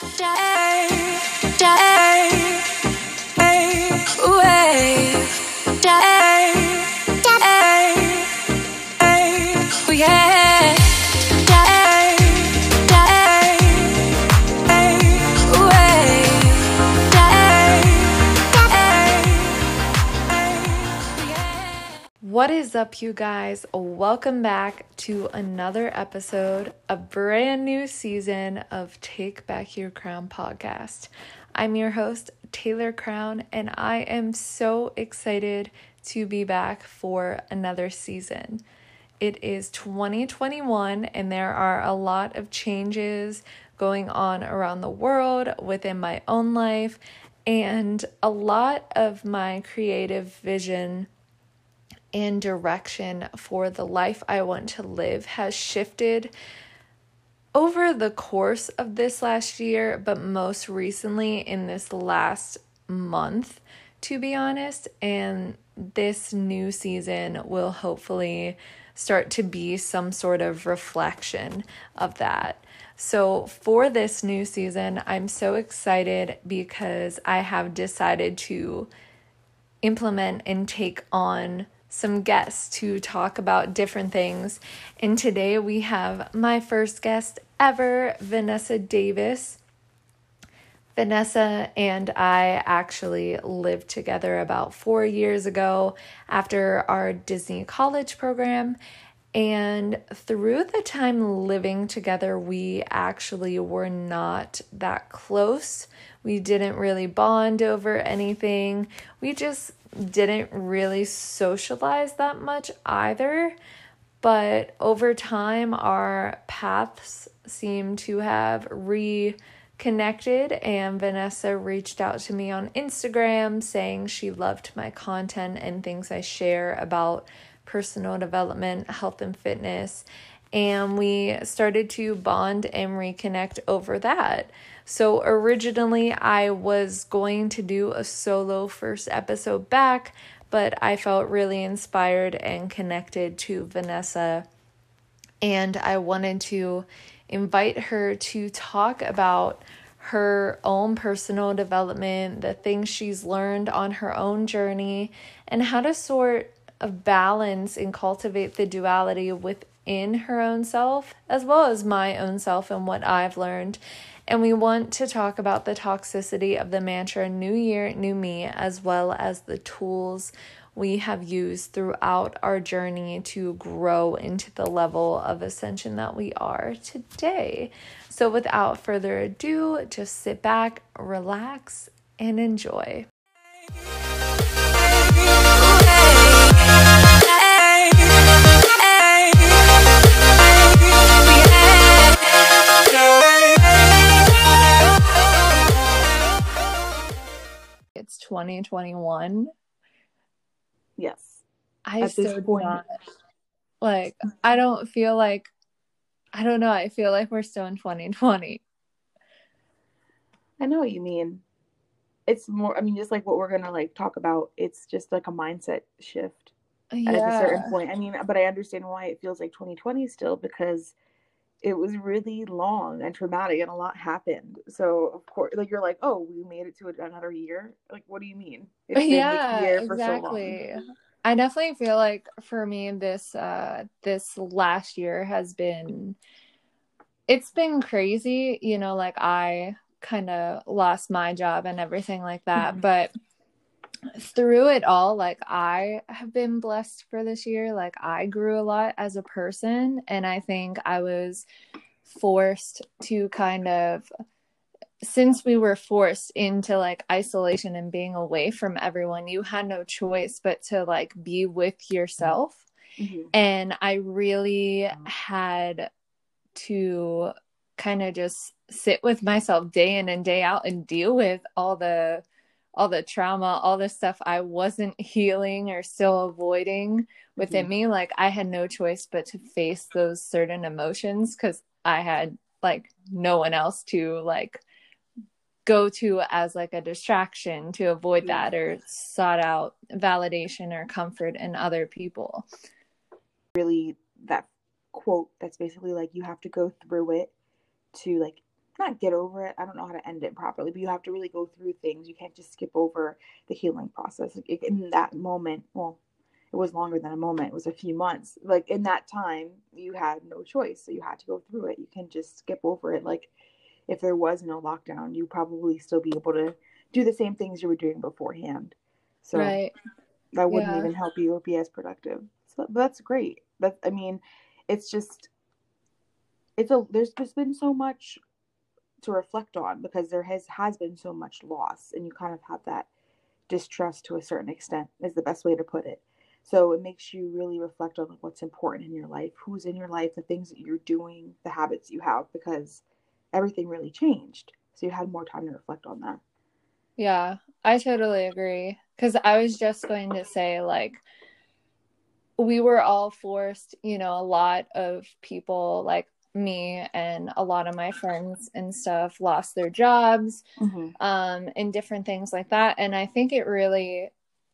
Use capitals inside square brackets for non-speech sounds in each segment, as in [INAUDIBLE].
day. What is up, you guys? Welcome back to another episode, a brand new season of Take Back Your Crown podcast. I'm your host, Taylor Crown, and I am so excited to be back for another season. It is 2021, and there are a lot of changes going on around the world, within my own life, and a lot of my creative vision and direction for the life I want to live has shifted over the course of this last year, but most recently in this last month, to be honest. And this new season will hopefully start to be some sort of reflection of that. So, for this new season, I'm so excited because I have decided to implement and take on some guests to talk about different things. And today we have my first guest ever, Vanessa Davis. Vanessa and I actually lived together about four years ago after our Disney college program. And through the time living together, we actually were not that close. We didn't really bond over anything. We just didn't really socialize that much either. But over time, our paths seem to have reconnected, and Vanessa reached out to me on Instagram saying she loved my content and things I share about personal development, health, and fitness. And we started to bond and reconnect over that. So originally, I was going to do a solo first episode back, but I felt really inspired and connected to Vanessa. And I wanted to invite her to talk about her own personal development, the things she's learned on her own journey, and how to sort of balance and cultivate the duality within her own self, as well as my own self and what I've learned. And we want to talk about the toxicity of the mantra New Year, New Me, as well as the tools we have used throughout our journey to grow into the level of ascension that we are today. So, without further ado, just sit back, relax, and enjoy. 2021. Yes. I At still do not like I don't feel like I don't know, I feel like we're still in 2020. I know what you mean. It's more I mean just like what we're going to like talk about, it's just like a mindset shift yeah. at a certain point. I mean, but I understand why it feels like 2020 still because it was really long and traumatic and a lot happened. So of course, like you're like, oh, we made it to another year. Like, what do you mean? [LAUGHS] yeah, exactly. So I definitely feel like for me, this uh this last year has been, it's been crazy. You know, like I kind of lost my job and everything like that, mm-hmm. but through it all, like I have been blessed for this year. Like I grew a lot as a person, and I think I was forced to kind of since we were forced into like isolation and being away from everyone, you had no choice but to like be with yourself. Mm-hmm. And I really had to kind of just sit with myself day in and day out and deal with all the all the trauma, all the stuff I wasn't [LAUGHS] healing or still avoiding within mm-hmm. me. Like I had no choice but to face those certain emotions because I had like no one else to like go to as like a distraction to avoid yeah. that or sought out validation or comfort in other people. Really, that quote that's basically like you have to go through it to like not get over it. I don't know how to end it properly, but you have to really go through things. You can't just skip over the healing process. In that moment, well, it was longer than a moment. It was a few months. Like in that time, you had no choice, so you had to go through it. You can just skip over it. Like if there was no lockdown, you probably still be able to do the same things you were doing beforehand. So right. that wouldn't yeah. even help you or be as productive. So that's great. That I mean, it's just it's a there's just been so much to reflect on because there has has been so much loss and you kind of have that distrust to a certain extent is the best way to put it. So it makes you really reflect on what's important in your life who's in your life the things that you're doing the habits you have because everything really changed. So you had more time to reflect on that. Yeah i totally agree. Because i was just going to say like we were all forced you know a lot of people like me and a lot of my friends and stuff lost their jobs mm-hmm. um, and different things like that. And I think it really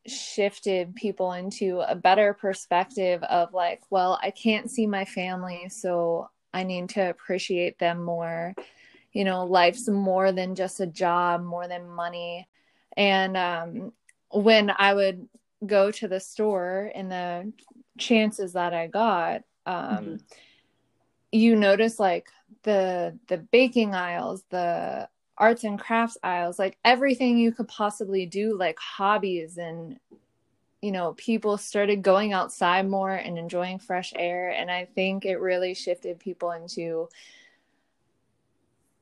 shifted people into a better perspective of like, well, I can't see my family, so I need to appreciate them more. You know, life's more than just a job, more than money. And um, when I would go to the store and the chances that I got, um, mm-hmm you notice like the the baking aisles the arts and crafts aisles like everything you could possibly do like hobbies and you know people started going outside more and enjoying fresh air. And i think it really shifted people into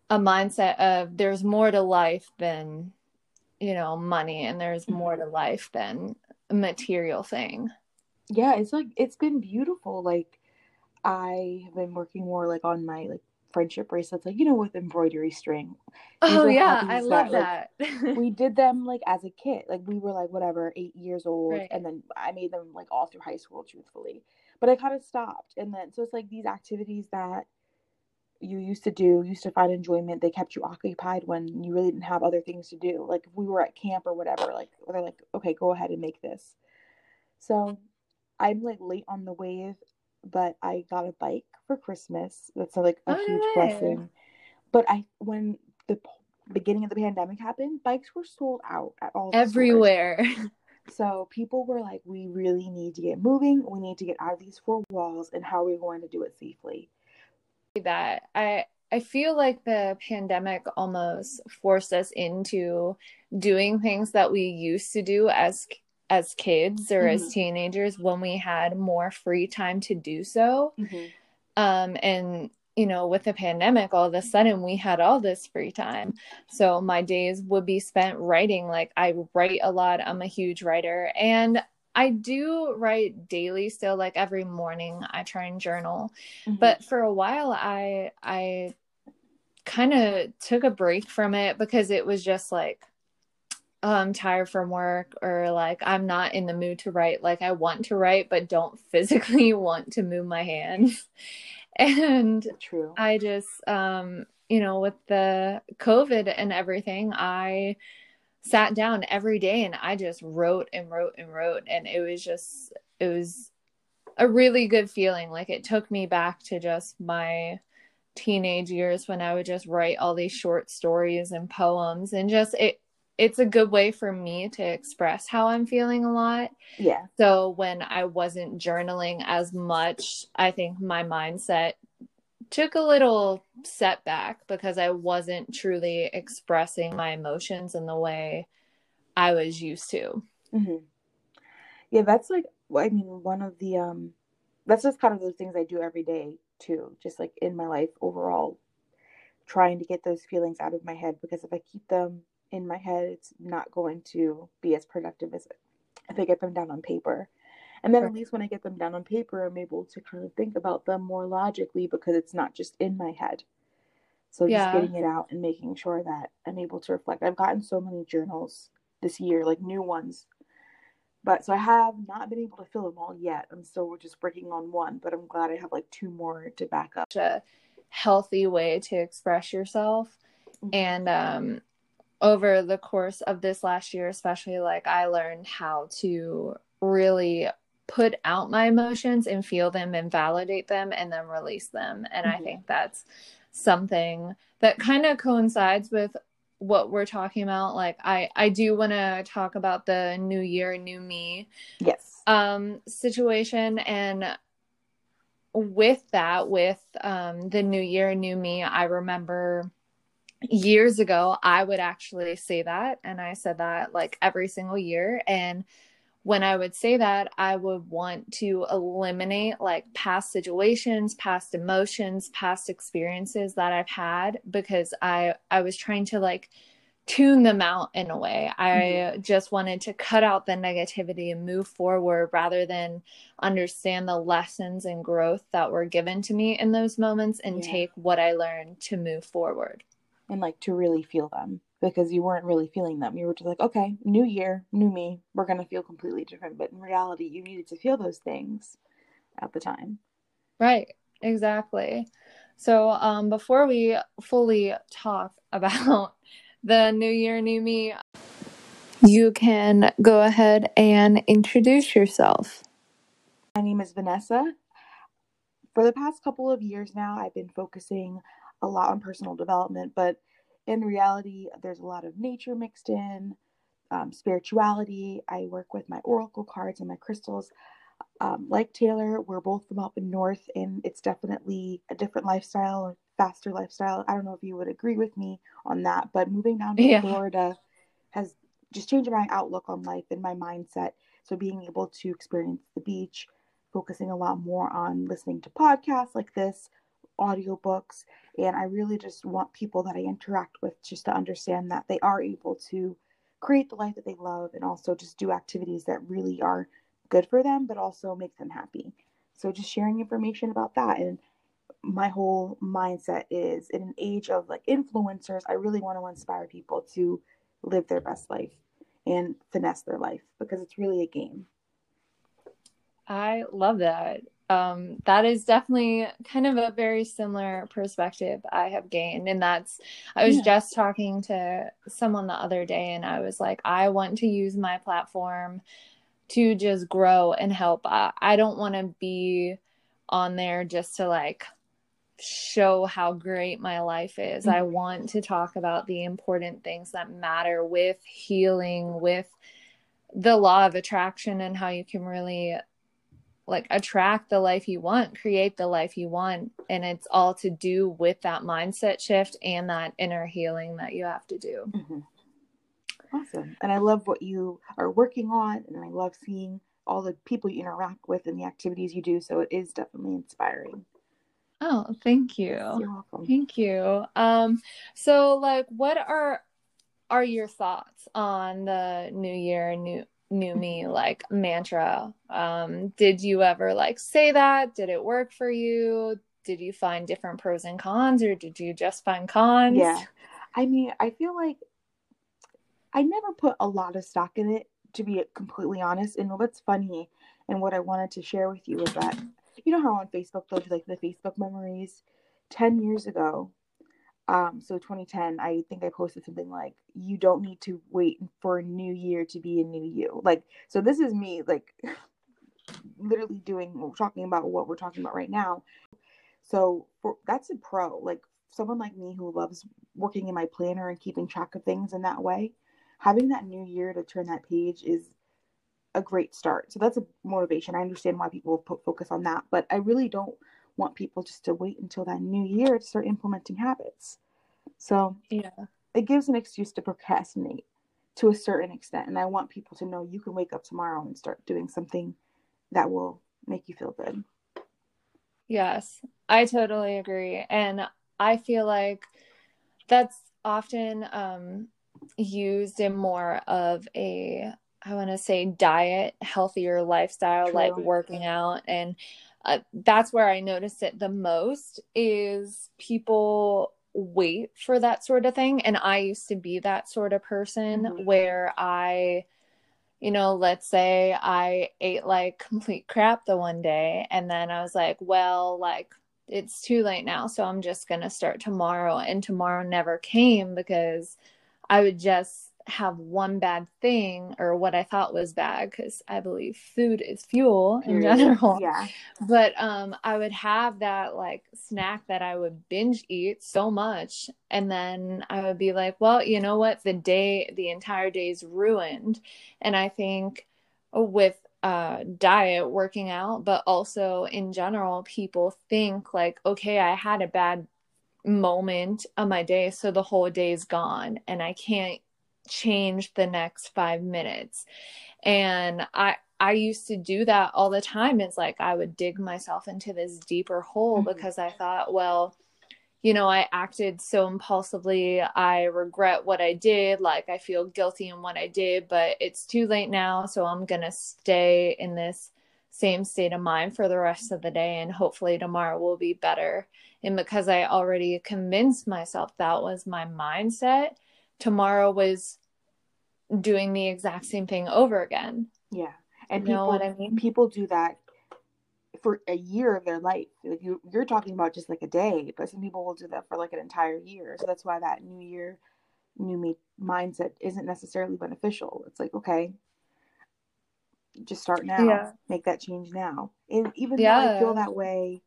a mindset of there's more to life than you know money and there's mm-hmm. more to life than a material thing. Yeah it's like it's been beautiful like I have been working more like on my like friendship bracelets, like you know, with embroidery string. oh yeah, I love that. that. Like, we [LAUGHS] did them like as a kid, like we were like whatever eight years old, right. and then I made them like all through high school, truthfully. But I kind of stopped, and then so it's like these activities that you used to do, used to find enjoyment. They kept you occupied when you really didn't have other things to do. Like if we were at camp or whatever, like they're like, okay, go ahead and make this. So I'm like late on the wave but I got a bike for Christmas. That's like a oh, huge blessing. But I when the beginning of the pandemic happened, bikes were sold out at all everywhere. [LAUGHS] So people were like, "We really need to get moving. We need to get out of these four walls, and how are we going to do it safely?" That I I feel like the pandemic almost forced us into doing things that we used to do as as kids or mm-hmm. as teenagers when we had more free time to do so. Mm-hmm. Um, and you know, with the pandemic, all of a sudden we had all this free time. So my days would be spent writing. Like I write a lot. I'm a huge writer. And I do write daily still, like every morning I try and journal. Mm-hmm. But for a while I I kind of took a break from it because it was just like oh, I'm tired from work or like I'm not in the mood to write. Like I want to write, but don't [LAUGHS] physically want to move my hands. [LAUGHS] and True. I just, um, you know, with the COVID and everything, I sat down every day and I just wrote and wrote and wrote. And it was just, it was a really good feeling. Like it took me back to just my teenage years when I would just write all these short stories and poems and just it it's a good way for me to express how I'm feeling a lot. Yeah. So when I wasn't journaling as much, I think my mindset took a little setback because I wasn't truly expressing my emotions in the way I was used to. Mm-hmm. Yeah, that's like I mean one of the um that's just kind of those things I do every day too, just like in my life overall trying to get those feelings out of my head because if I keep them in my head, it's not going to be as productive as if I get them down on paper. And then at least when I get them down on paper, I'm able to kind of think about them more logically because it's not just in my head. So just yeah. getting it out and making sure that I'm able to reflect. I've gotten so many journals this year, like new ones. But so I have not been able to fill them all yet. I'm still just working on one, but I'm glad I have like two more to back up. A healthy way to express yourself. Mm-hmm. And um over the course of this last year, especially, like I learned how to really put out my emotions and feel them and validate them and then release them. And mm-hmm. I think that's something that kind of coincides with what we're talking about like i i do want to talk about the new year new me yes um situation and with that with um the new year new me i remember years ago i would actually say that and i said that like every single year and when I would say that, I would want to eliminate like past situations, past emotions, past experiences that I've had because I I was trying to like tune them out in a way. I mm-hmm. just wanted to cut out the negativity and move forward rather than understand the lessons and growth that were given to me in those moments and yeah. take what I learned to move forward. And like to really feel them because you weren't really feeling them. You were just like, okay, new year, new me, we're going to feel completely different. But in reality, you needed to feel those things at the time. Right, exactly. So, um, before we fully talk [LAUGHS] about the new year, new me, you can go ahead and introduce yourself. My name is Vanessa. For the past couple of years now, I've been focusing a lot on personal development, but in reality, there's a lot of nature mixed in, um, spirituality. I work with my oracle cards and my crystals. Um, like Taylor, we're both from up in north, and it's definitely a different lifestyle, a faster lifestyle. I don't know if you would agree with me on that, but moving down to yeah. Florida has just changed my outlook on life and my mindset. So being able to experience the beach, focusing a lot more on listening to podcasts like this, audiobooks and i really just want people that i interact with just to understand that they are able to create the life that they love and also just do activities that really are good for them but also make them happy. So just sharing information about that and my whole mindset is in an age of like influencers i really want to inspire people to live their best life and finesse their life because it's really a game. I love that um, that is definitely kind of a very similar perspective I have gained. And that's, I was yeah. just talking to someone the other day and I was like, I want to use my platform to just grow and help. I, I don't want to be on there just to like show how great my life is. Mm-hmm. I want to talk about the important things that matter with healing, with the law of attraction and how you can really like attract the life you want, create the life you want. And it's all to do with that mindset shift and that inner healing that you have to do. Mm-hmm. Awesome. And I love what you are working on. And I love seeing all the people you interact with and the activities you do. So it is definitely inspiring. Oh, thank you. You're welcome. Thank you. Um, so like what are are your thoughts on the new year, new new me like mantra. Um did you ever like say that? Did it work for you? Did you find different pros and cons or did you just find cons? Yeah. I mean i feel like i never put a lot of stock in it to be completely honest. And what's funny and what i wanted to share with you is that you know how on facebook they'll do like the facebook memories? 10 years ago um, so 2010, I think I posted something like, "You don't need to wait for a new year to be a new you." Like, so this is me, like, [LAUGHS] literally doing, talking about what we're talking about right now. So for, that's a pro. Like someone like me who loves working in my planner and keeping track of things in that way, having that new year to turn that page is a great start. So that's a motivation. I understand why people focus on that, but I really don't want people just to wait until that new year to start implementing habits. So yeah, it gives an excuse to procrastinate to a certain extent. And I want people to know you can wake up tomorrow and start doing something that will make you feel good. Yes, I totally agree. And I feel like that's often um, used in more of a, I want to say, diet, healthier lifestyle, True. like working out. And uh, that's where I notice it the most is people wait for that sort of thing. And I used to be that sort of person mm-hmm. where I, you know, let's say I ate like [LAUGHS] complete crap the one day and then I was like, well, like it's too late now. So I'm just going to start tomorrow. And tomorrow never came because I would just have one bad thing or what I thought was bad because I believe food is fuel in general. Yeah. But um I would have that like snack that I would binge eat so much and then I would be like, well, you know what? The day the entire day's ruined. And I think with uh diet working out but also in general people think like okay i had a bad moment of my day so the whole day is gone and i can't change the next 5 minutes. And i i used to do that all the time. It's like i would dig myself into this deeper hole mm-hmm. because i thought well you know i acted so impulsively. I regret what i did. Like i feel guilty in what i did but it's too late now. So i'm going to stay in this same state of mind for the rest of the day. And hopefully tomorrow will be better. And because I already convinced myself that was my mindset, tomorrow was doing the exact same thing over again. Yeah. And you people, know what I mean? People do that for a year of their life. Like you, you're talking about just like a day, but some people will do that for like an entire year. So that's why that new year, new me mindset isn't necessarily beneficial. It's like, okay, just start now. Yeah. Make that change now. And even yeah. though I feel that way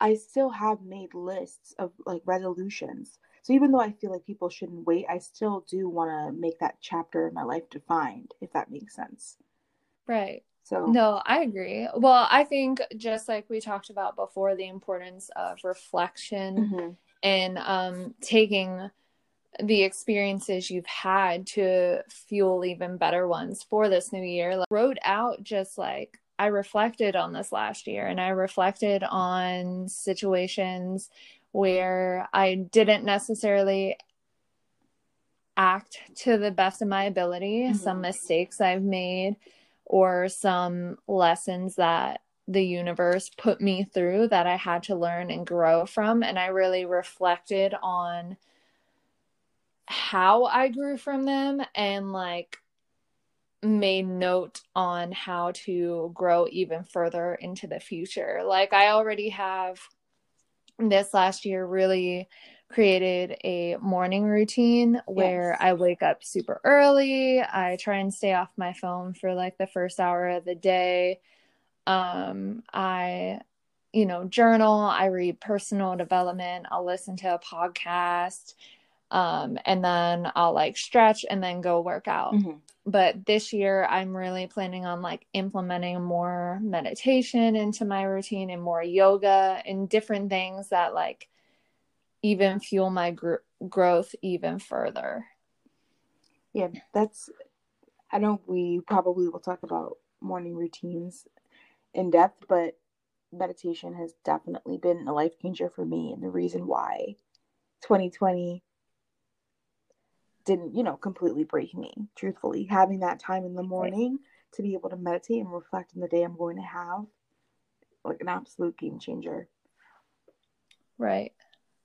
I still have made lists of like resolutions. So even though I feel like people shouldn't wait, I still do want to make that chapter in my life defined, if that makes sense. Right. So No, I agree. Well, I think just like we talked about before the importance of reflection mm-hmm. and um taking the experiences you've had to fuel even better ones for this new year. Like, wrote out just like I reflected on this last year and I reflected on situations where I didn't necessarily act to the best of my ability, mm-hmm. some mistakes I've made, or some lessons that the universe put me through that I had to learn and grow from. And I really reflected on how I grew from them and like made note on how to grow even further into the future. Like I already have this last year really created a morning routine where yes. I wake up super early. I try and stay off my phone for like the first hour of the day. Um I you know journal, I read personal development, I'll listen to a podcast um and then I'll like stretch and then go work out. Mm-hmm but this year i'm really planning on like implementing more meditation into my routine and more yoga and different things that like even fuel my gr- growth even further yeah that's i know we probably will talk about morning routines in depth but meditation has definitely been a life changer for me and the reason why 2020 didn't, you know, completely break me, truthfully. Having that time in the morning right. to be able to meditate and reflect on the day I'm going to have, like an absolute game changer. Right.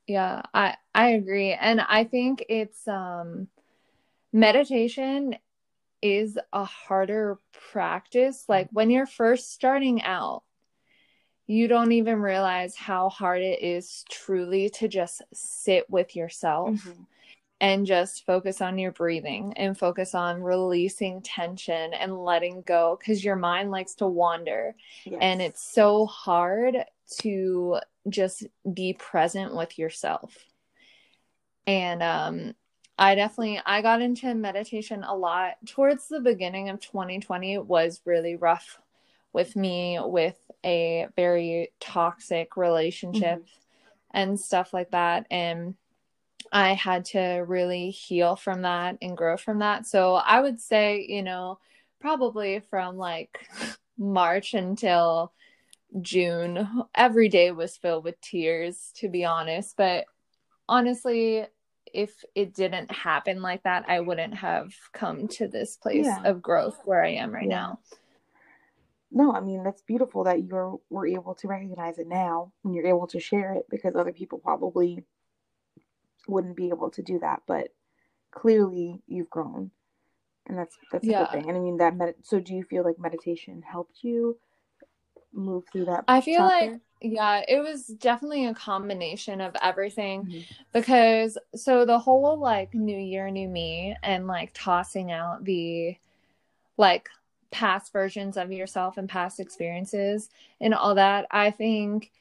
Yeah, I I agree. And I think it's um meditation is a harder practice. Like when you're first starting out, you don't even realize how hard it is truly to just sit with yourself. Mm-hmm and just focus on your breathing and focus on releasing tension and letting go because your mind likes to wander. Yes. And it's so hard to just be present with yourself. And um, I definitely I got into meditation a lot towards the beginning of 2020 it was really rough with me with a very toxic relationship mm-hmm. and stuff like that and I had to really heal from that and grow from that. So I would say, you know, probably from like [LAUGHS] March until June, every day was filled with tears, to be honest. But honestly, if it didn't happen like that, I wouldn't have come to this place yeah. of growth where I am right yeah. now. No, I mean that's beautiful that you're were able to recognize it now and you're able to share it because other people probably wouldn't be able to do that, but clearly you've grown, and that's that's a yeah. good thing. And I mean that. Med- so do you feel like meditation helped you move through that i feel chapter? like yeah it was definitely a combination of everything mm-hmm. because so the whole like new year new me and like tossing out the like past versions of yourself and past experiences and all that i think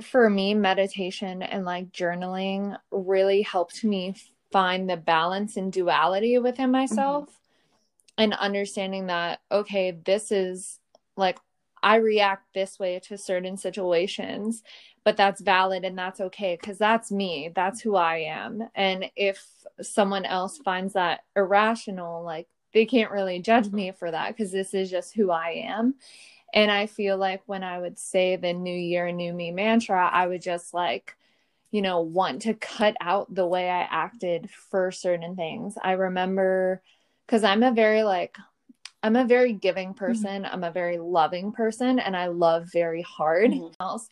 for me meditation and like journaling really helped me find the balance and duality within myself mm-hmm. and understanding that okay this is like I react this way to certain situations, but that's valid and that's okay because that's me. That's who I am. And if someone else finds that irrational, like they can't really judge me for that because this is just who I am. And I feel like when I would say the new year, new me mantra, I would just like, you know, want to cut out the way I acted for certain things. I remember because I'm a very like I'm a very giving mm-hmm. person. Mm-hmm. I'm a very loving person and I love very hard. Mm-hmm. [LAUGHS]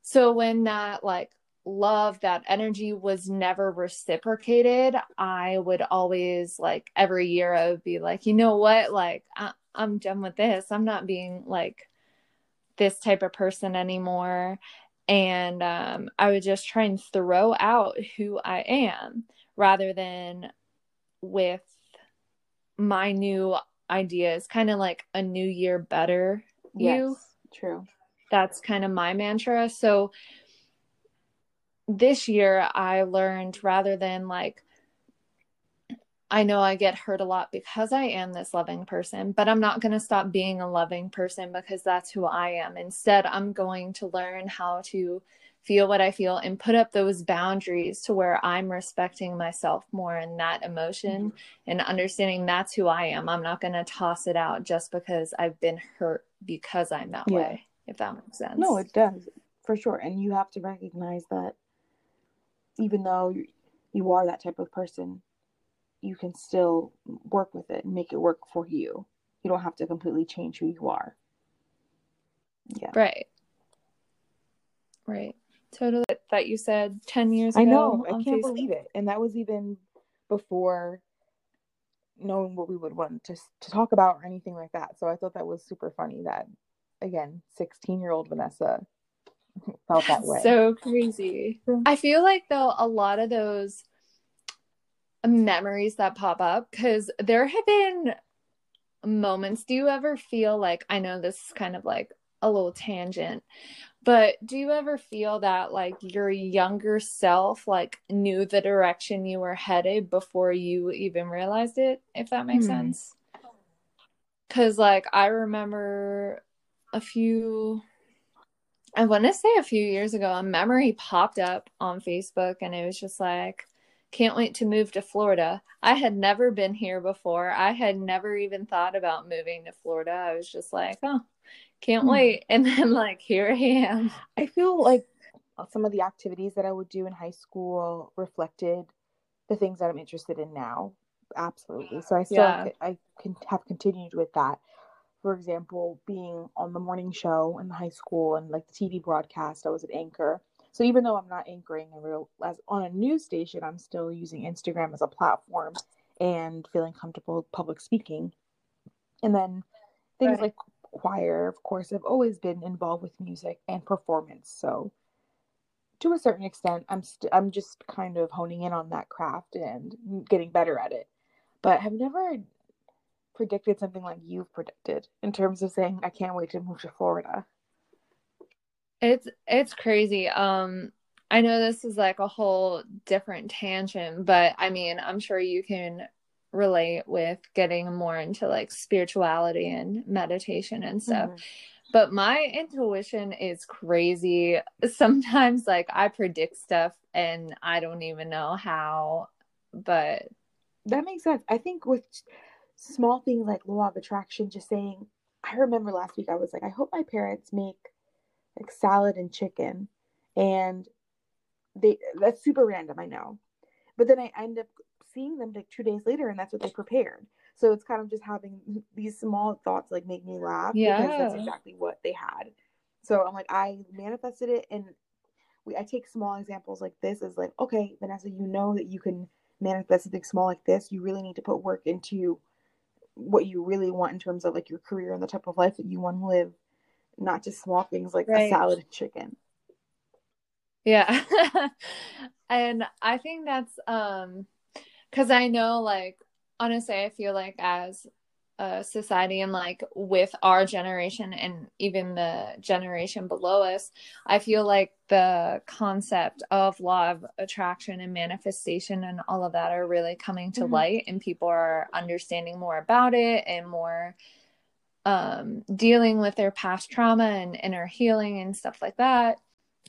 So when that like love, that energy was never reciprocated, I would always like every year I would be like, you know what? Like I- I'm done with this. I'm not being like this type of person anymore. And um, I would just try and throw out who I am rather than with my new idea is kind of like a new year better you. Yes, true. That's kind of my mantra. So this year I learned rather than like I know I get hurt a lot because I am this loving person, but I'm not going to stop being a loving person because that's who I am. Instead, I'm going to learn how to feel what I feel and put up those boundaries to where I'm respecting myself more in that emotion mm-hmm. and understanding that's who I am. I'm not going to toss it out just because I've been hurt because I'm that yeah. way, if that makes sense. No, it does for sure. And you have to recognize that even though you are that type of person, you can still work with it and make it work for you. You don't have to completely change who you are. Yeah. Right. Right totally that you said 10 years ago. I know. I can't Facebook. believe it. And that was even before knowing what we would want to, to talk about or anything like that. So I thought that was super funny that, again, 16 year old Vanessa [LAUGHS] felt that [LAUGHS] way. So crazy. I feel like, though, a lot of those memories that pop up, because there have been moments. Do you ever feel like, I know this is kind of like a little tangent, but do you ever feel that like your younger self like knew the direction you were headed before you even realized it, if that makes hmm. sense? Cuz like I remember a few I want to say a few years ago a memory popped up on Facebook and it was just like can't wait to move to Florida. I had never been here before. I had never even thought about moving to Florida. I was just like, oh, can't mm. wait. [LAUGHS] And then like here I am. I feel like some of the activities that I would do in high school reflected the things that I'm interested in now. Absolutely. So I still yeah. I can have continued with that. For example, being on the morning show in high school and like the TV broadcast, I was an anchor. So even though I'm not anchoring in real as on a news station, I'm still using Instagram as a platform and feeling comfortable public speaking. And then things right. like choir, of course, have always been involved with music and performance. So to a certain extent, I'm st- I'm just kind of honing in on that craft and getting better at it. But I've never predicted something like you've predicted in terms of saying I can't wait to move to Florida. It's it's crazy. Um I know this is like a whole different tangent, but I mean, I'm sure you can relate with getting more into like spirituality and meditation and stuff. Mm-hmm. But my intuition is crazy. [LAUGHS] Sometimes like I predict stuff and I don't even know how, but that makes sense. I think with small things like law of attraction, just saying, I remember last week I was like, I hope my parents make like salad and chicken. And they that's super random, I know. But then I end up seeing them like two days later and that's what they prepared so it's kind of just having these small thoughts like make me laugh yeah. because that's exactly what they had so i'm like i manifested it and we i take small examples like this as like okay vanessa you know that you can manifest something small like this you really need to put work into what you really want in terms of like your career and the type of life that you want to live not just small things like right. a salad and chicken. Yeah. [LAUGHS] and I think that's um cuz I know like honestly I feel like as a society and like with our generation and even the generation below us, I feel like the concept of law of attraction and manifestation and all of that are really coming to mm-hmm. light and people are understanding more about it and more um dealing with their past trauma and inner healing and stuff like that.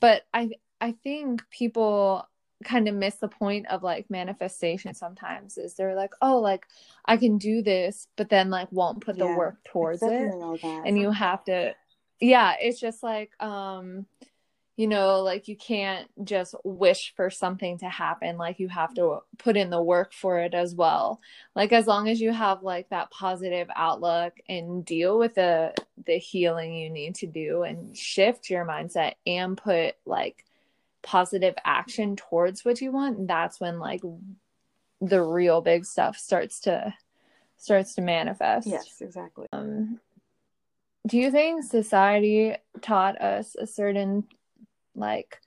But I I think people kind of miss the point of like manifestation sometimes is they're like oh like i can do this but then like won't put the yeah, work towards it and you have to yeah it's just like um you know like you can't just wish for something to happen like you have to put in the work for it as well. Like as long as you have like that positive outlook and deal with the the healing you need to do and shift your mindset and put like positive action towards what you want that's when like the real big stuff starts to starts to manifest. Yes exactly. Um do you think society taught us a certain like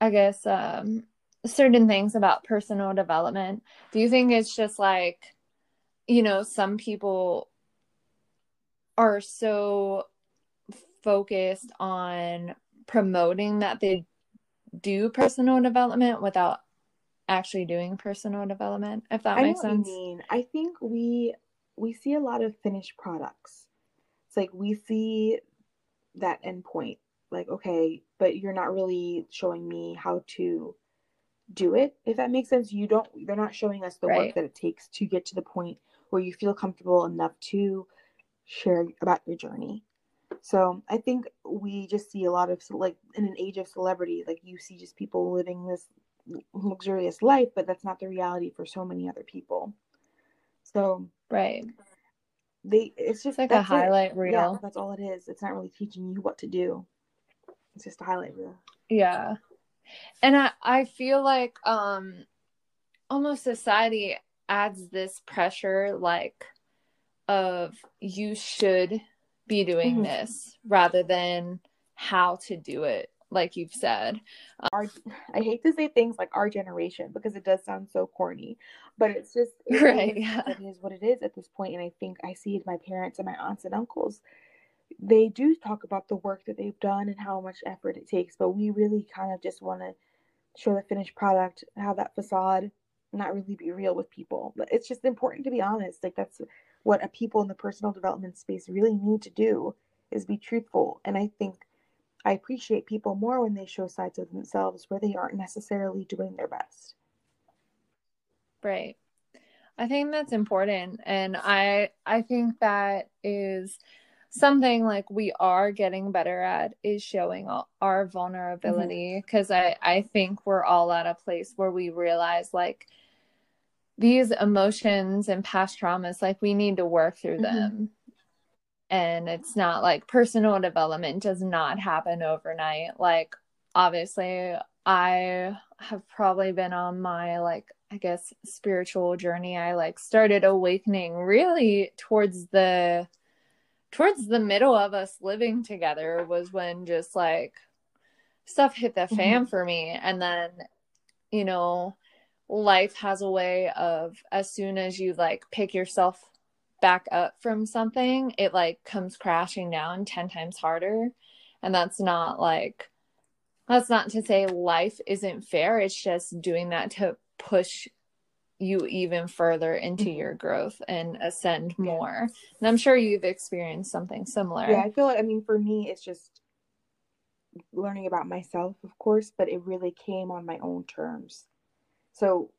i guess um certain things about personal development. Do you think it's just like you know some people are so focused on promoting that they do personal development without actually doing personal development if that I makes sense? I mean i think we we see a lot of finished products. It's like we see that endpoint like okay but you're not really showing me how to do it if that makes sense you don't they're not showing us the right. work that it takes to get to the point where you feel comfortable enough to share about your journey so I think we just see a lot of like in an age of celebrity, like you see just people living this luxurious life, but that's not the reality for so many other people. So right, they it's just it's like a highlight it. reel. Yeah, that's all it is. It's not really teaching you what to do. It's just a highlight reel. Yeah, and I I feel like um almost society adds this pressure like of you should be doing mm-hmm. this rather than how to do it like you've said our, i hate to say things like our generation because it does sound so corny but it's just it [LAUGHS] right is, yeah. it is what it is at this point and i think i see it my parents and my aunts and uncles they do talk about the work that they've done and how much effort it takes but we really kind of just want to show the finished product have that facade not really be real with people but it's just important to be honest like that's what a people in the personal development space really need to do is be truthful. And I think I appreciate people more when they show sides of themselves where they aren't necessarily doing their best. Right. I think that's important and I I think that is something like we are getting better at is showing our vulnerability because mm-hmm. I I think we're all at a place where we realize like these emotions and past traumas like we need to work through mm-hmm. them and it's not like personal development does not happen overnight like obviously i have probably been on my like i guess spiritual journey i like started awakening really towards the towards the middle of us living together was when just like stuff hit the fan mm-hmm. for me and then you know life has a way of as soon as you like pick yourself back up from something, it like comes crashing down 10 times harder. And that's not like, that's not to say life isn't fair. It's just doing that to push you even further into mm-hmm. your growth and ascend more. And I'm sure you've experienced something similar. Yeah, I feel like, I mean, for me, it's just learning about myself, of course, but it really came on my own terms. So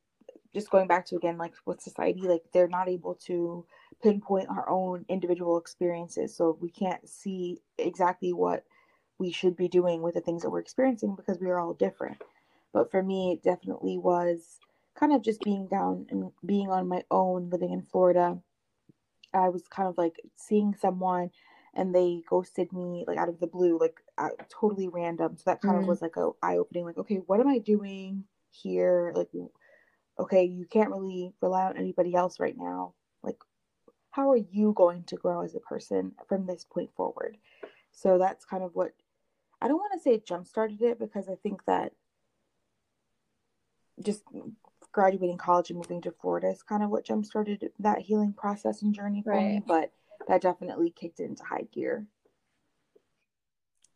just going back to again, like with society, like they're not able to pinpoint our own individual experiences. So we can't see exactly what we should be doing with the things that we're experiencing because we are all different. But for me, it definitely was kind of just being down and being on my own, living in Florida. I was kind of like seeing someone and they ghosted me like out of the blue, like uh, totally random. So that kind mm. of was like a eye opening, like, okay, what am I doing? here like okay you can't really rely on anybody else right now like how are you going to grow as a person from this point forward So that's kind of what I don't want to say jump started it because I think that just graduating college and moving to Florida is kind of what jump started that healing process and journey for right. me. But that definitely kicked into high gear.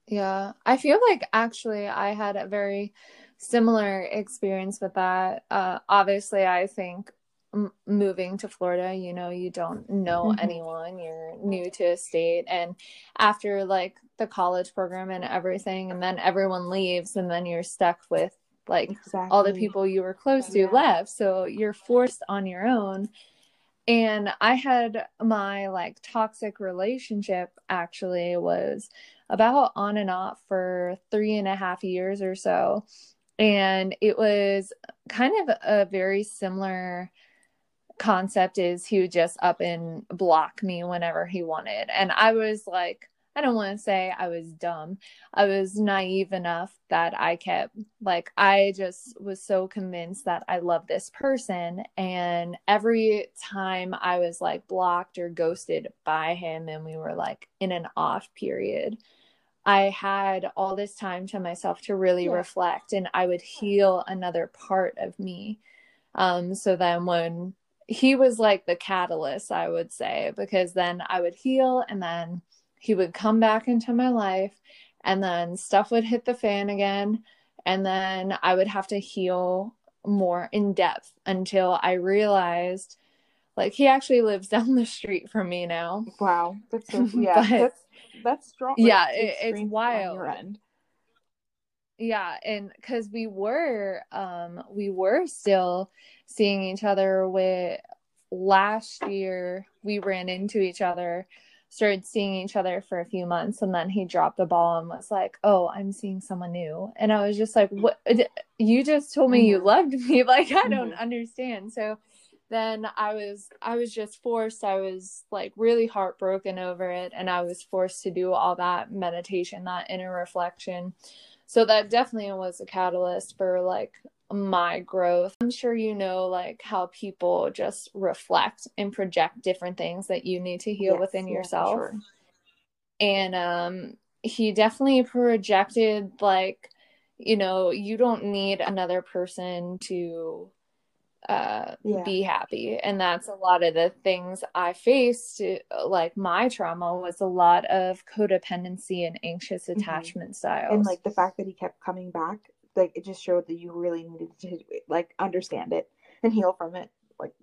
Yeah, I feel like actually I had a very similar experience with that. Uh, obviously, I think m- moving to Florida, you know, you don't know mm-hmm. anyone, you're new to a state, and after like the college program and everything, and then everyone leaves, and then you're stuck with like exactly. all the people you were close to yeah. left, so you're forced on your own. And I had my like toxic relationship actually was about on and off for three and a half years or so and it was kind of a very similar concept is he would just up and block me whenever he wanted and i was like i don't want to say i was dumb i was naive enough that i kept like i just was so convinced that i love this person and every time i was like blocked or ghosted by him and we were like in an off period I had all this time to myself to really yeah. reflect and I would heal another part of me. Um, so then when he was like the catalyst, I would say, because then I would heal and then he would come back into my life and then stuff would hit the fan again. And then I would have to heal more in depth until I realized like he actually lives [LAUGHS] down the street from me now. Wow. That's so [LAUGHS] yeah. but, that's that's strong. Yeah, it, it's wild. Yeah, and because we were, um, we were still seeing each other. With last year, we ran into each other, started seeing each other for a few months, and then he dropped the ball and was like, "Oh, I'm seeing someone new," and I was just like, "What? You just told me mm-hmm. you loved me? [LAUGHS] Like, I don't mm-hmm. understand." So then I was I was just forced I was like really heartbroken over it and I was forced to do all that meditation that inner reflection so that definitely was a catalyst for like my growth I'm sure you know like how people just reflect and project different things that you need to heal yes, within yourself sure. and um he definitely projected like you know you don't need another person to uh yeah. be happy and that's a lot of the things i faced like my trauma was a lot of codependency and anxious mm-hmm. attachment styles and like the fact that he kept coming back like it just showed that you really needed to like understand it and heal from it like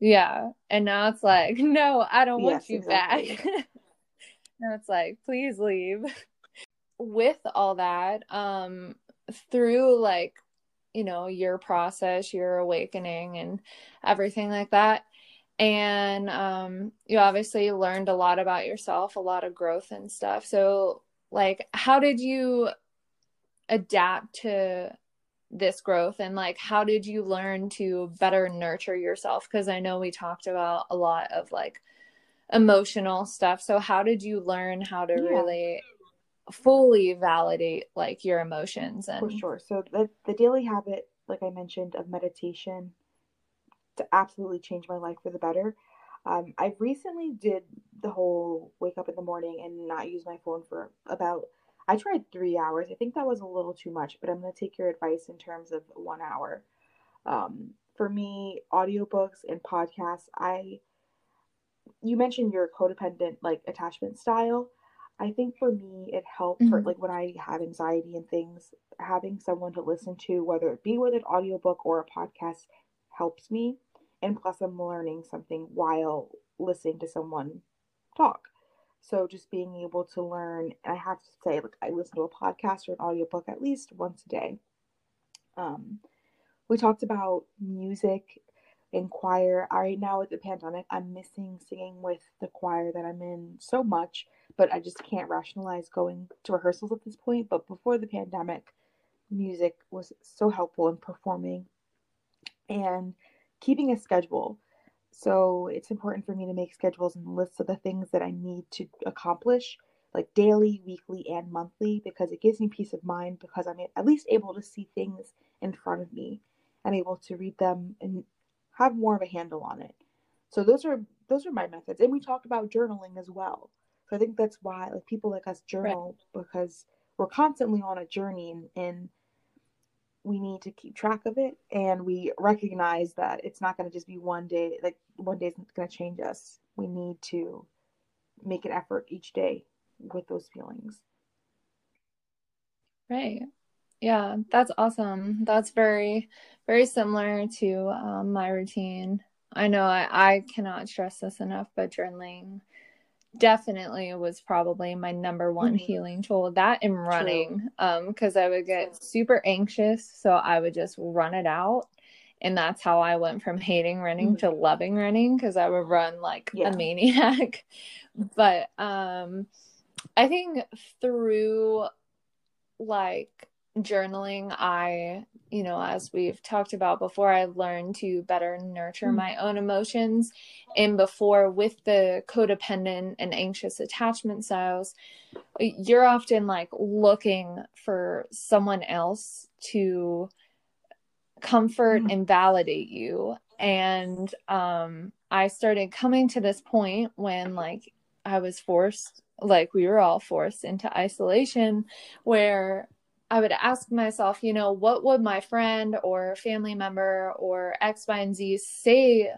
yeah. And now it's like [LAUGHS] no i don't yes, want you exactly. back. [LAUGHS] Now it's like please leave. With all that um through like you know your process your awakening and everything like that and um, you obviously learned a lot about yourself a lot of growth and stuff. So like how did you adapt to this growth? And like how did you learn to better nurture yourself? Because i know we talked about a lot of like emotional stuff. So how did you learn how to yeah. really fully validate like your emotions and for sure. So the, the daily habit like i mentioned of meditation to absolutely change my life for the better. Um, i recently did the whole wake up in the morning and not use my phone for about i tried three hours i think that was a little too much but i'm going to take your advice in terms of one hour um, for me audiobooks and podcasts i you mentioned your codependent like attachment style I think for me, it helped mm-hmm. for like when I have anxiety and things, having someone to listen to, whether it be with an audiobook or a podcast, helps me. And plus, I'm learning something while listening to someone talk. So just being able to learn, I have to say, like I listen to a podcast or an audiobook at least once a day. Um, we talked about music and choir. Right now with the pandemic, I'm missing singing with the choir that I'm in so much but I just can't rationalize going to rehearsals at this point. But before the pandemic, music was so helpful in performing and keeping a schedule. So it's important for me to make schedules and lists of the things that I need to accomplish, like daily, weekly, and monthly, because it gives me peace of mind because I'm at least able to see things in front of me I'm able to read them and have more of a handle on it. So those are those are my methods. And we talked about journaling as well. So I think that's why like people like us journal right. because we're constantly on a journey and, and we need to keep track of it and we recognize that it's not going to just be one day like one day is going to change us. We need to make an effort each day with those feelings. Right. Yeah that's awesome. That's very very similar to um, my routine. I know I, I cannot stress this enough but journaling definitely was probably my number one mm-hmm. healing tool that and running um because i would get super anxious so i would just run it out and that's how i went from hating running mm-hmm. to loving running because i would run like yeah. a maniac [LAUGHS] but um i think through like journaling i you know, as we've talked about before, I learned to better nurture mm. my own emotions. And before, with the codependent and anxious attachment styles, you're often like looking for someone else to comfort mm. and validate you. And um, I started coming to this point when, like, I was forced, like, we were all forced into isolation where I would ask myself, you know, what would my friend or family member or X, Y, and Z say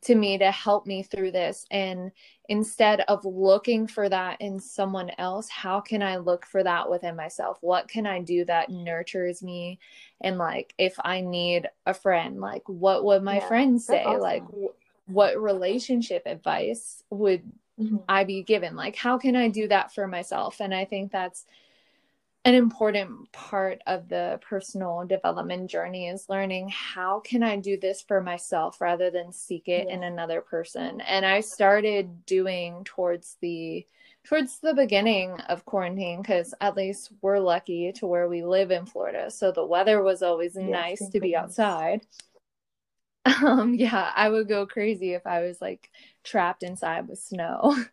to me to help me through this? And instead of looking for that in someone else, how can I look for that within myself? What can I do that nurtures me? And like, if I need a friend, like, what would my yeah, friend say? Awesome. Like, what relationship advice would mm-hmm. I be given? Like, how can I do that for myself? And I think that's an important part of the personal development journey is learning how can I do this for myself rather than seek it yeah. in another person. And I started doing towards the towards the beginning of quarantine because at least we're lucky to where we live in Florida. So the weather was always yes, nice to be outside. [LAUGHS] Um yeah, I would go crazy if I was like trapped inside with snow. [LAUGHS]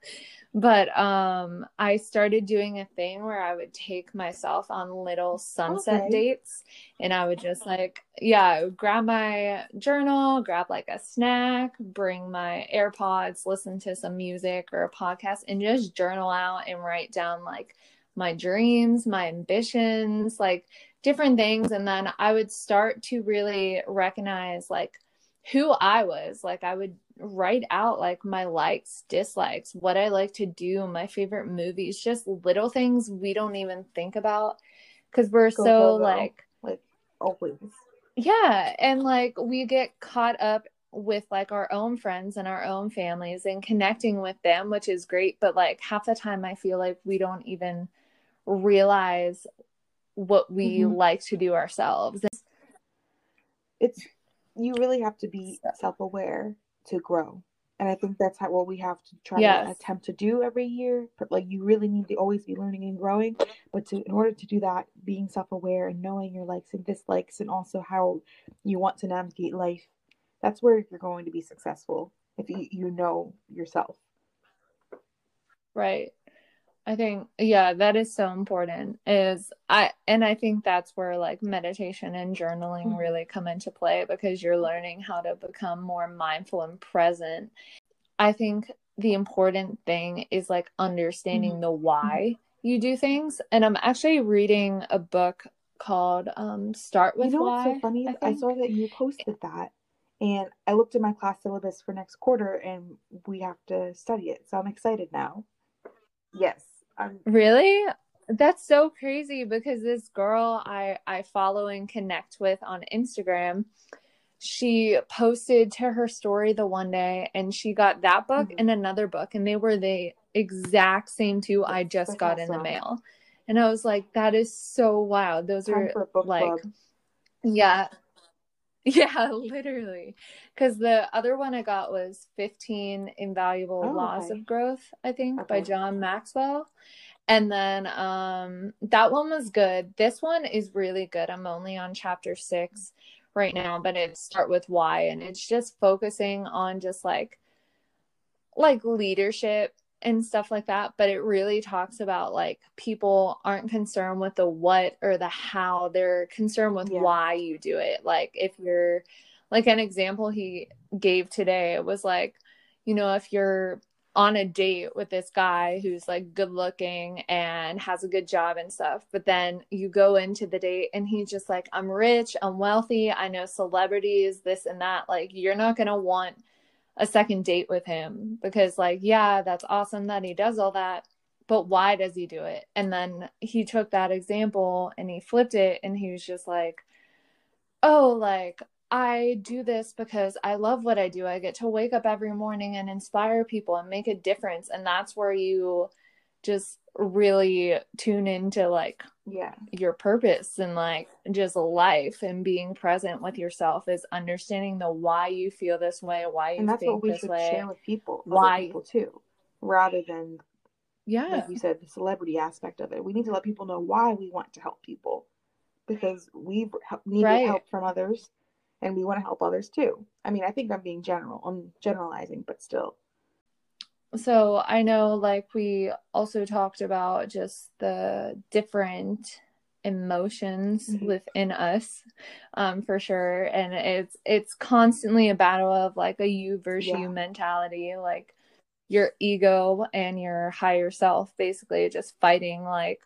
but um i started doing a thing where i would take myself on little sunset okay. dates and i would just like yeah grab my journal grab like a snack bring my airpods listen to some music or a podcast and just journal out and write down like my dreams my ambitions like different things and then i would start to really recognize like who i was like i would write out like my likes, dislikes, what I like to do, my favorite movies, just little things we don't even think about because we're go, so go, go. like like always. Yeah, and like we get caught up with like our own friends and our own families and connecting with them, which is great, but like half the time I feel like we don't even realize what we mm-hmm. like to do ourselves. It's you really have to be self-aware to grow. And I think that's how, what we have to try yes. to attempt to do every year. But like you really need to always be learning and growing. But to in order to do that, being self aware and knowing your likes and dislikes and also how you want to navigate life, that's where you're going to be successful if you, you know yourself. Right. I think yeah, that is so important. Is I and I think that's where like meditation and journaling mm-hmm. really come into play because you're learning how to become more mindful and present. I think the important thing is like understanding mm-hmm. the why mm-hmm. you do things. And I'm actually reading a book called um Start with you know Why. What's so funny? I, I saw that you posted that and I looked at my class syllabus for next quarter and we have to study it. So I'm excited now. Yes. I'm... Really? That's so crazy because this girl I I follow and connect with on Instagram, she posted to her story the one day and she got that book mm-hmm. and another book and they were the exact same two I just got in the mail. And I was like that is so wild. Those Time are like club. Yeah. Yeah, [LAUGHS] literally. Because the other one I got was 15 Invaluable oh, Laws okay. of Growth, I think, okay. by John Maxwell. And then um that one was good. This one is really good. I'm only on chapter six right now, but it start with why and it's just focusing on just like like leadership and stuff like that but it really talks about like people aren't concerned with the what or the how they're concerned with yeah. why you do it like if you're like an example he gave today it was like you know if you're on a date with this guy who's like good looking and has a good job and stuff. But then you go into the date and he's just like, I'm rich, I'm wealthy, I know celebrities, this and that. Like, you're not going to want a second date with him because, like, yeah, that's awesome that he does all that. But why does he do it? And then he took that example and he flipped it and he was just like, oh, like, I do this because I love what I do. I get to wake up every morning and inspire people and make a difference. And that's where you just really tune into like yeah your purpose and like just life and being present with yourself is understanding the why you feel this way why you and that's think what we should way, share with people why people too rather than yeah like you said the celebrity aspect of it we need to let people know why we want to help people because we've needed right. help from others and we want to help others too. I mean, I think I'm being general, I'm generalizing, but still. So I know, like, we also talked about just the different emotions mm-hmm. within us um for sure and it's it's constantly a battle of like a you versus yeah. you mentality like your ego and your higher self basically just fighting like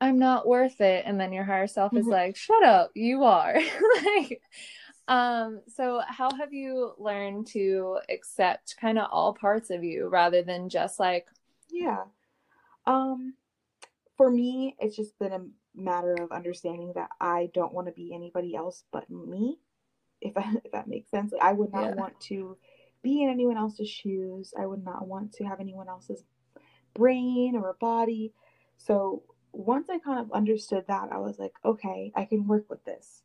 i'm not worth it and then your higher self mm-hmm. is like shut up you are [LAUGHS] like um, so how have you learned to accept kind of all parts of you rather than just like Yeah. Um for me it's just been a matter of understanding that I don't want to be anybody else but me. If that [LAUGHS] if that makes sense. Like, I would not yeah. want to be in anyone else's shoes. I would not want to have anyone else's brain or body. So once I kind of understood that, I was like, okay, I can work with this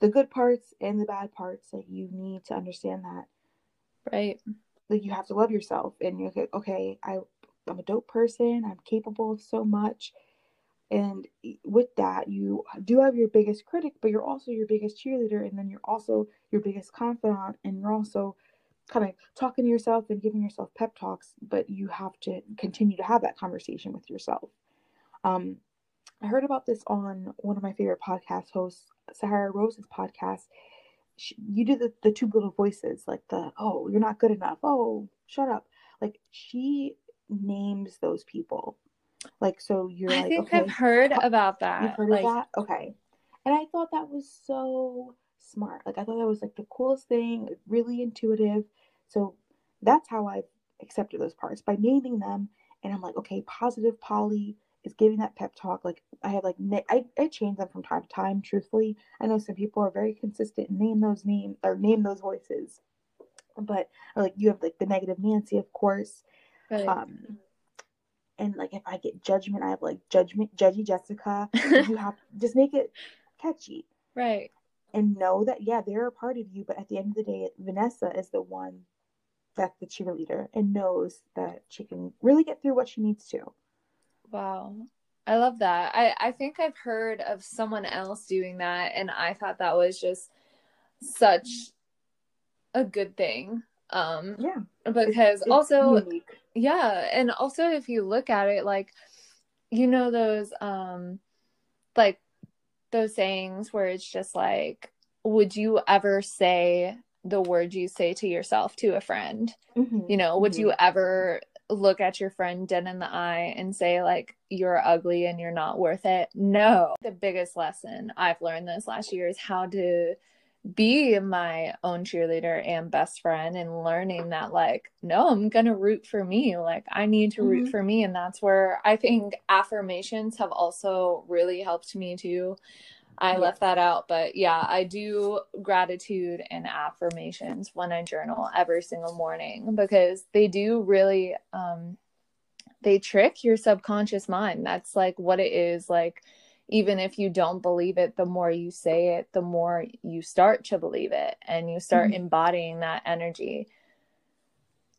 the good parts and the bad parts like you need to understand that. Right. Like you have to love yourself and you're like okay i i'm a dope person. I'm capable of so much. And with that you do have your biggest critic but you're also your biggest cheerleader and then you're also your biggest confidant and you're also kind of talking to yourself and giving yourself pep talks but you have to continue to have that conversation with yourself. Um, i heard about this on one of my favorite podcast hosts Sahara Rose's podcast, she, you do the, the two little voices, like the, oh, you're not good enough. Oh, shut up. Like she names those people. Like, so you're I like, think okay, I've heard about that. You've heard like... of that? Okay. And I thought that was so smart. Like, I thought that was like the coolest thing, really intuitive. So that's how I've accepted those parts by naming them. And I'm like, okay, positive Polly, is giving that pep talk. Like I have like I, I change them from time to time. Truthfully, I know some people are very consistent and name those names or name those voices, but or like you have like the negative Nancy, of course. Right. Um, and like if I get judgment, I have like judgment, judgy Jessica. [LAUGHS] you have just make it catchy, right? And know that yeah, they're a part of you, but at the end of the day, Vanessa is the one that's the cheerleader and knows that she can really get through what she needs to. Wow. I love that. I, I think I've heard of someone else doing that, and I thought that was just such a good thing. Um, yeah. Because it's, also, unique. yeah. And also, if you look at it, like, you know, those, um, like, those sayings where it's just like, would you ever say the words you say to yourself to a friend? Mm-hmm. You know, would mm-hmm. you ever look at your friend dead in the eye and say like you're ugly and you're not worth it. No. The biggest lesson I've learned this last year is how to be my own cheerleader and best friend and learning that like no i'm gonna root for me like i need to root mm-hmm. for me and that's where i think affirmations have also really helped me too I yes. left that out. But yeah, I do gratitude and affirmations when I journal every single morning because they do really um they trick your subconscious mind. That's like what it is like even if you don't believe it, the more you say it, the more you start to believe it and you start mm-hmm. embodying that energy.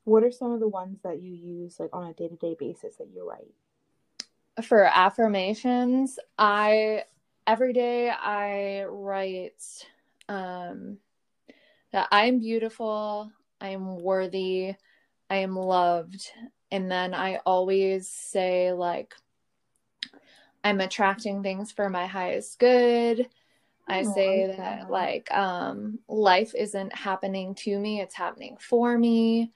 What are some of the ones that you use like on a day-to-day basis that you write? For affirmations, I every day I write um, that I'm beautiful, I am worthy, I am loved. And then I always say, like, I'm attracting things for my highest good. I oh, say that, like, um, life isn't happening to me, it's happening for me.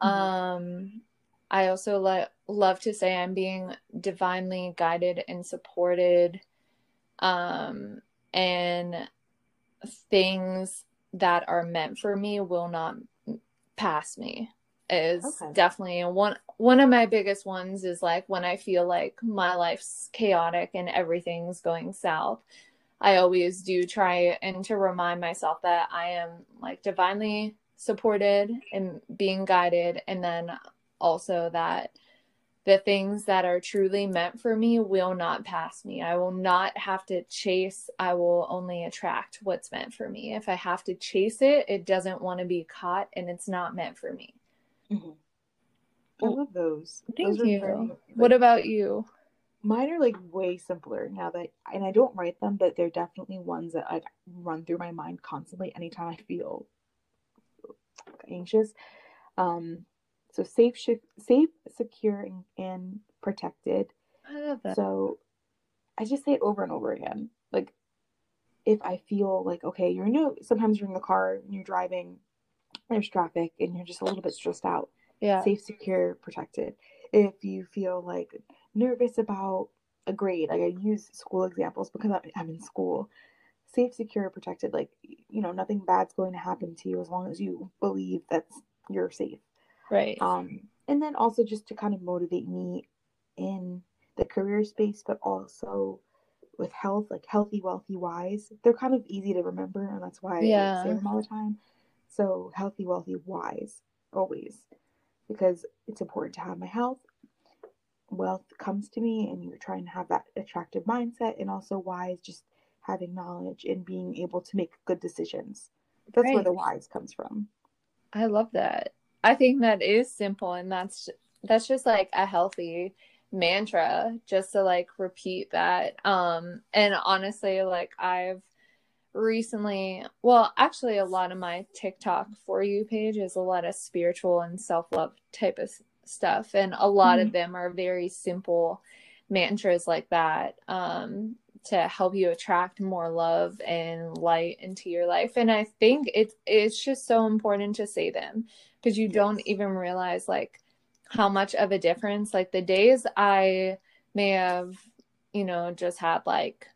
Mm-hmm. Um, I also lo- love to say I'm being divinely guided and supported. Um, and things that are meant for me will not pass me is okay. definitely one one of my biggest ones is like when I feel like my life's chaotic and everything's going south. I always do try and to remind myself that I am like divinely supported and being guided and then also that the things that are truly meant for me will not pass me. I will not have to chase. I will only attract what's meant for me. If I have to chase it, it doesn't want to be caught and it's not meant for me. Mm-hmm. I love those. Thank those you. Very, like, what about you? Mine are like way simpler now that, and I don't write them, but they're definitely ones that I run through my mind constantly anytime I feel anxious. Um, so safe, safe, secure, and, and protected. I love that. So I just say it over and over again. Like if I feel like okay, you're new. Sometimes you're in the car and you're driving. There's traffic and you're just a little bit stressed out. Yeah. Safe, secure, protected. If you feel like nervous about a grade, like I use school examples because I'm in school. Safe, secure, protected. Like you know, nothing bad's going to happen to you as long as you believe that you're safe. Right. Um, and then also just to kind of motivate me in the career space, but also with health, like healthy, wealthy, wise. They're kind of easy to remember, and that's why yeah. I say them all the time. So healthy, wealthy, wise, always, because it's important to have my health. Wealth comes to me, and you're trying to have that attractive mindset, and also wise, just having knowledge and being able to make good decisions. That's right. where the wise comes from. I love that. I think that is simple and that's that's just like a healthy mantra just to like repeat that. Um and honestly like I've recently well actually a lot of my TikTok for you page is a lot of spiritual and self-love type of stuff and a lot mm-hmm. of them are very simple mantras like that um to help you attract more love and light into your life and i think it's it's just so important to say them because you yes. don't even realize like how much of a difference like the days i may have you know just had like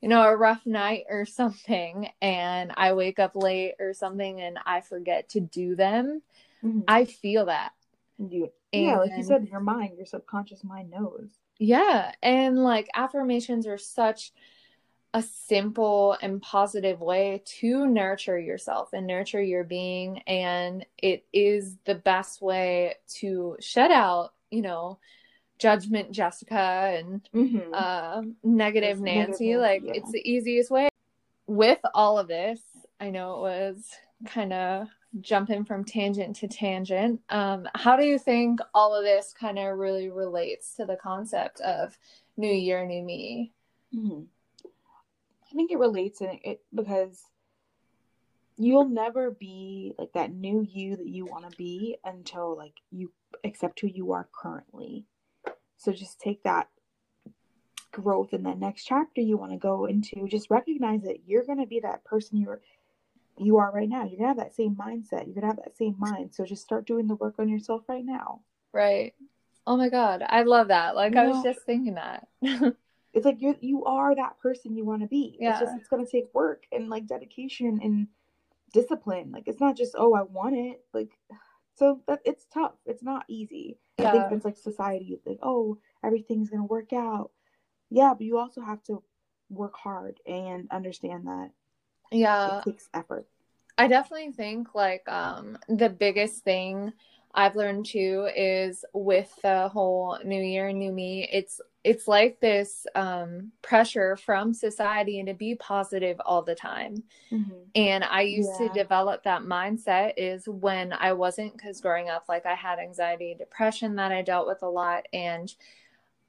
you know a rough night or [LAUGHS] something and i wake up late or something and i forget to do them mm-hmm. i feel that you, yeah like you said your mind your subconscious mind knows yeah and like affirmations are such a simple and positive way to nurture yourself and nurture your being. And it is the best way to shut out, you know, judgment Jessica and mm-hmm. uh, negative Nancy. Negative, like, yeah. it's the easiest way. With all of this, I know it was kind of jumping from tangent to tangent. Um, how do you think all of this kind of really relates to the concept of new year, new me? Mm-hmm. I think it relates in it because you'll never be like that new you that you want to be until like you accept who you are currently. So just take that growth in that next chapter you want to go into. Just recognize that you're going to be that person you're you are right now. You're gonna have that same mindset. You're gonna have that same mind. So just start doing the work on yourself right now. Right. Oh my god, I love that. Like you I was just thinking that. [LAUGHS] it's like you you are that person you want to be. Yeah. It's just it's gonna take work and like dedication and discipline. Like it's not just oh I want it. Like so that it's tough. It's not easy. Yeah. I think it's like society like oh everything's gonna work out. Yeah, but you also have to work hard and understand that. Yeah, it takes effort. I definitely think like um the biggest thing I've learned too is with the whole new year, new me, it's it's like this um, pressure from society and to be positive all the time. Mm-hmm. And I used yeah. to develop that mindset is when I wasn't, because growing up, like I had anxiety, depression that I dealt with a lot. And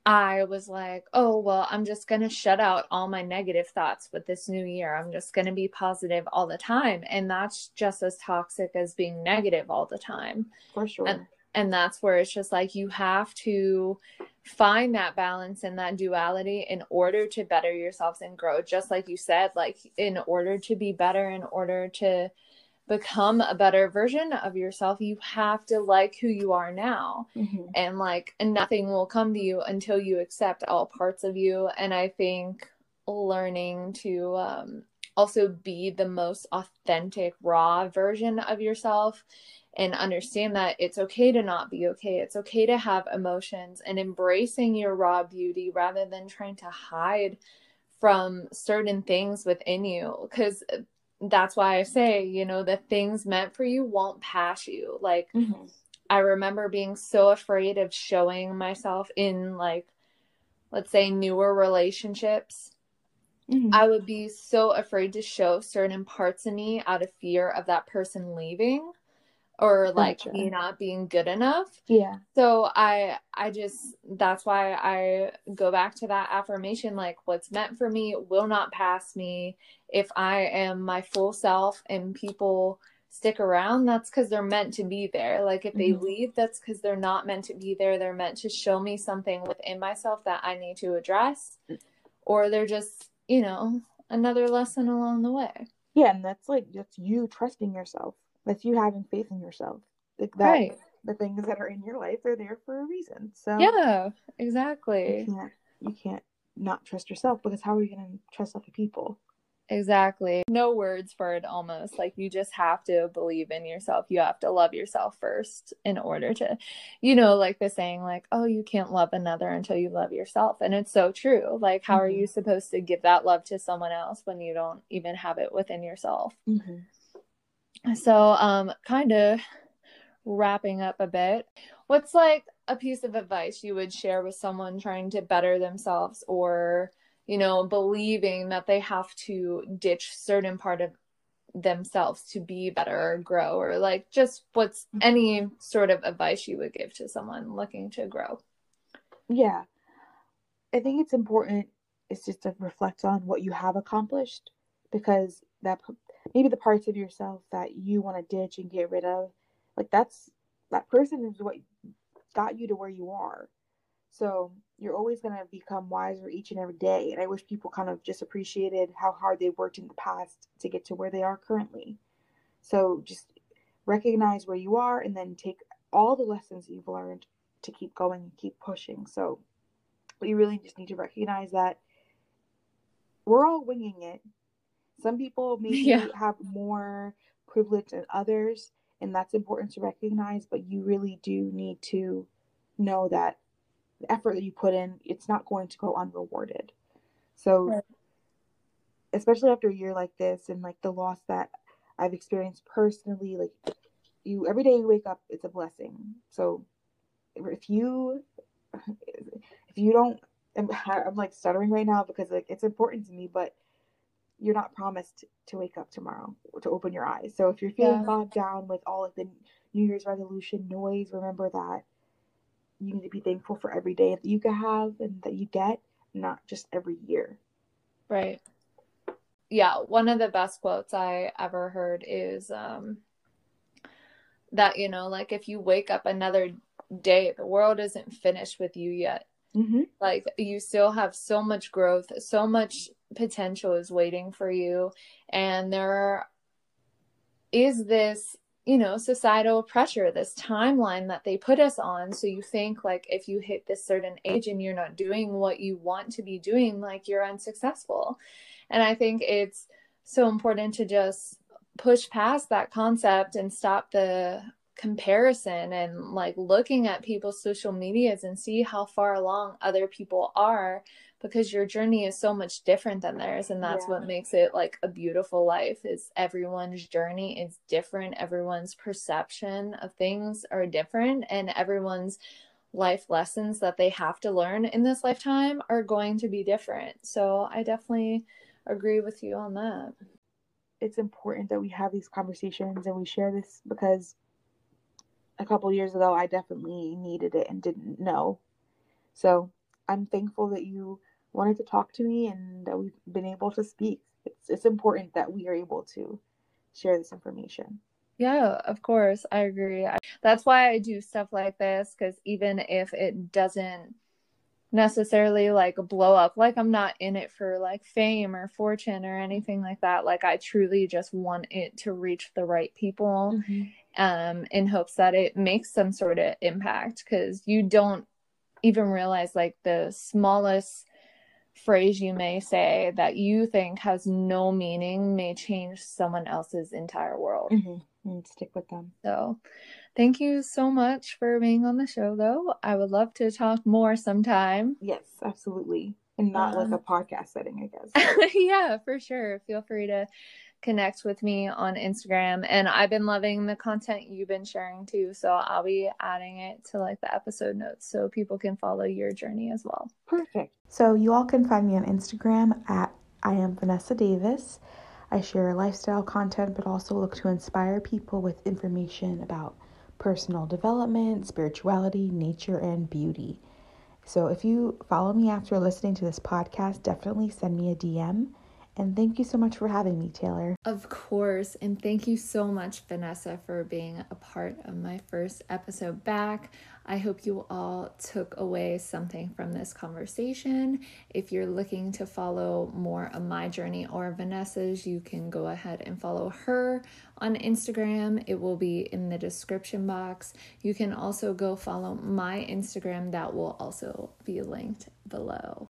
I was like, oh, well, I'm just going to shut out all my negative thoughts with this new year. I'm just going to be positive all the time. And that's just as toxic as being negative all the time. For sure. And, and that's where it's just like you have to find that balance and that duality in order to better yourselves and grow just like you said like in order to be better in order to become a better version of yourself, you have to like who you are now. Mm-hmm. And like, and nothing will come to you until you accept all parts of you. And I think learning to um, also be the most authentic, raw version of yourself and understand that it's okay to not be okay. It's okay to have emotions and embracing your raw beauty rather than trying to hide from certain things within you. Because that's why I say, you know, the things meant for you won't pass you. Like, mm-hmm. I remember being so afraid of showing myself in, like, let's say, newer relationships. Mm-hmm. I would be so afraid to show certain parts of me out of fear of that person leaving or like gotcha. me not being good enough. Yeah. So I I just that's why I go back to that affirmation like what's meant for me will not pass me. If I am my full self and people stick around, that's cuz they're meant to be there. Like if they mm-hmm. leave, that's cuz they're not meant to be there. They're meant to show me something within myself that I need to address or they're just, you know, another lesson along the way. Yeah, and that's like that's you trusting yourself that's you having faith in yourself. Like that right. the things that are in your life are there for a reason. So Yeah, exactly. You can't you can't not trust yourself because how are you gonna trust other people? Exactly. No words for it almost. Like you just have to believe in yourself. You have to love yourself first in order to, you know, like the saying, like, oh, you can't love another until you love yourself. And it's so true. Like, how mm-hmm. are you supposed to give that love to someone else when you don't even have it within yourself? Mm-hmm. So, um, kind of wrapping up a bit, what's like a piece of advice you would share with someone trying to better themselves or, you know, believing that they have to ditch certain part of themselves to be better or grow or like just what's any sort of advice you would give to someone looking to grow? Yeah. I think it's important is just to reflect on what you have accomplished because that maybe the parts of yourself that you want to ditch and get rid of like that's that person is what got you to where you are. So you're always going to become wiser each and every day and i wish people kind of just appreciated how hard they worked in the past to get to where they are currently. So just recognize where you are and then take all the lessons you've learned to keep going and keep pushing. So we really just need to recognize that we're all winging it some people [LAUGHS] maybe yeah. have more privilege than others, and that's important to recognize, but you really do need to know that the effort that you put in, it's not going to go unrewarded. So, right. especially after a year like this and like the loss that I've experienced personally, like you every day you wake up, it's a blessing. So, if you if you don't, I'm, [LAUGHS] I'm like stuttering right now because like it's important to me, but you're not promised to wake up tomorrow to open your eyes. So if you're feeling yeah. bogged down with all of the New Year's resolution noise, remember that you need to be thankful for every day that you can have and that you get, not just every year. Right. Yeah, one of the best quotes I ever heard is um that you know, like if you wake up another day, the world isn't finished with you yet. Mm-hmm. Like you still have so much growth, so much potential is waiting for you. And there is this you know societal pressure this timeline that they put us on. So you think like if you hit this certain age and you're not doing what you want to be doing like you're unsuccessful. And i think it's so important to just push past that concept and stop the comparison and like looking at people's social medias and see how far along other people are because your journey is so much different than theirs and that's yeah. what makes it like a beautiful life is everyone's journey is different everyone's perception of things are different and everyone's life lessons that they have to learn in this lifetime are going to be different. So i definitely agree with you on that. It's important that we have these conversations and we share this because a couple years ago i definitely needed it and didn't know. So i'm thankful that you wanted to talk to me and that we've been able to speak. It's, it's important that we are able to share this information. Yeah, of course. I agree. That's why I do stuff like this because even if it doesn't necessarily like blow up. Like I'm not in it for like fame or fortune or anything like that. Like I truly just want it to reach the right people mm-hmm. um in hopes that it makes some sort of impact cuz you don't even realize like the smallest phrase you may say that you think has no meaning may change someone else's entire world. Mm-hmm. And stick with them. So, thank you so much for being on the show, though. I would love to talk more sometime. Yes, absolutely. And not um, like a podcast setting, I guess. [LAUGHS] yeah, for sure. Feel free to connect with me on Instagram. And I've been loving the content you've been sharing too. So I'll be adding it to like the episode notes so people can follow your journey as well. Perfect. So you all can find me on Instagram at I am Vanessa Davis. I share lifestyle content, but also look to inspire people with information about personal development, spirituality, nature, and beauty. So if you follow me after listening to this podcast, definitely send me a DM and thank you so much for having me, Taylor. Of course. And thank you so much, Vanessa, for being a part of my first episode back. I hope you all took away something from this conversation. If you're looking to follow more of my journey or Vanessa's, you can go ahead and follow her on Instagram. It will be in the description box. You can also go follow my Instagram, that will also be linked below.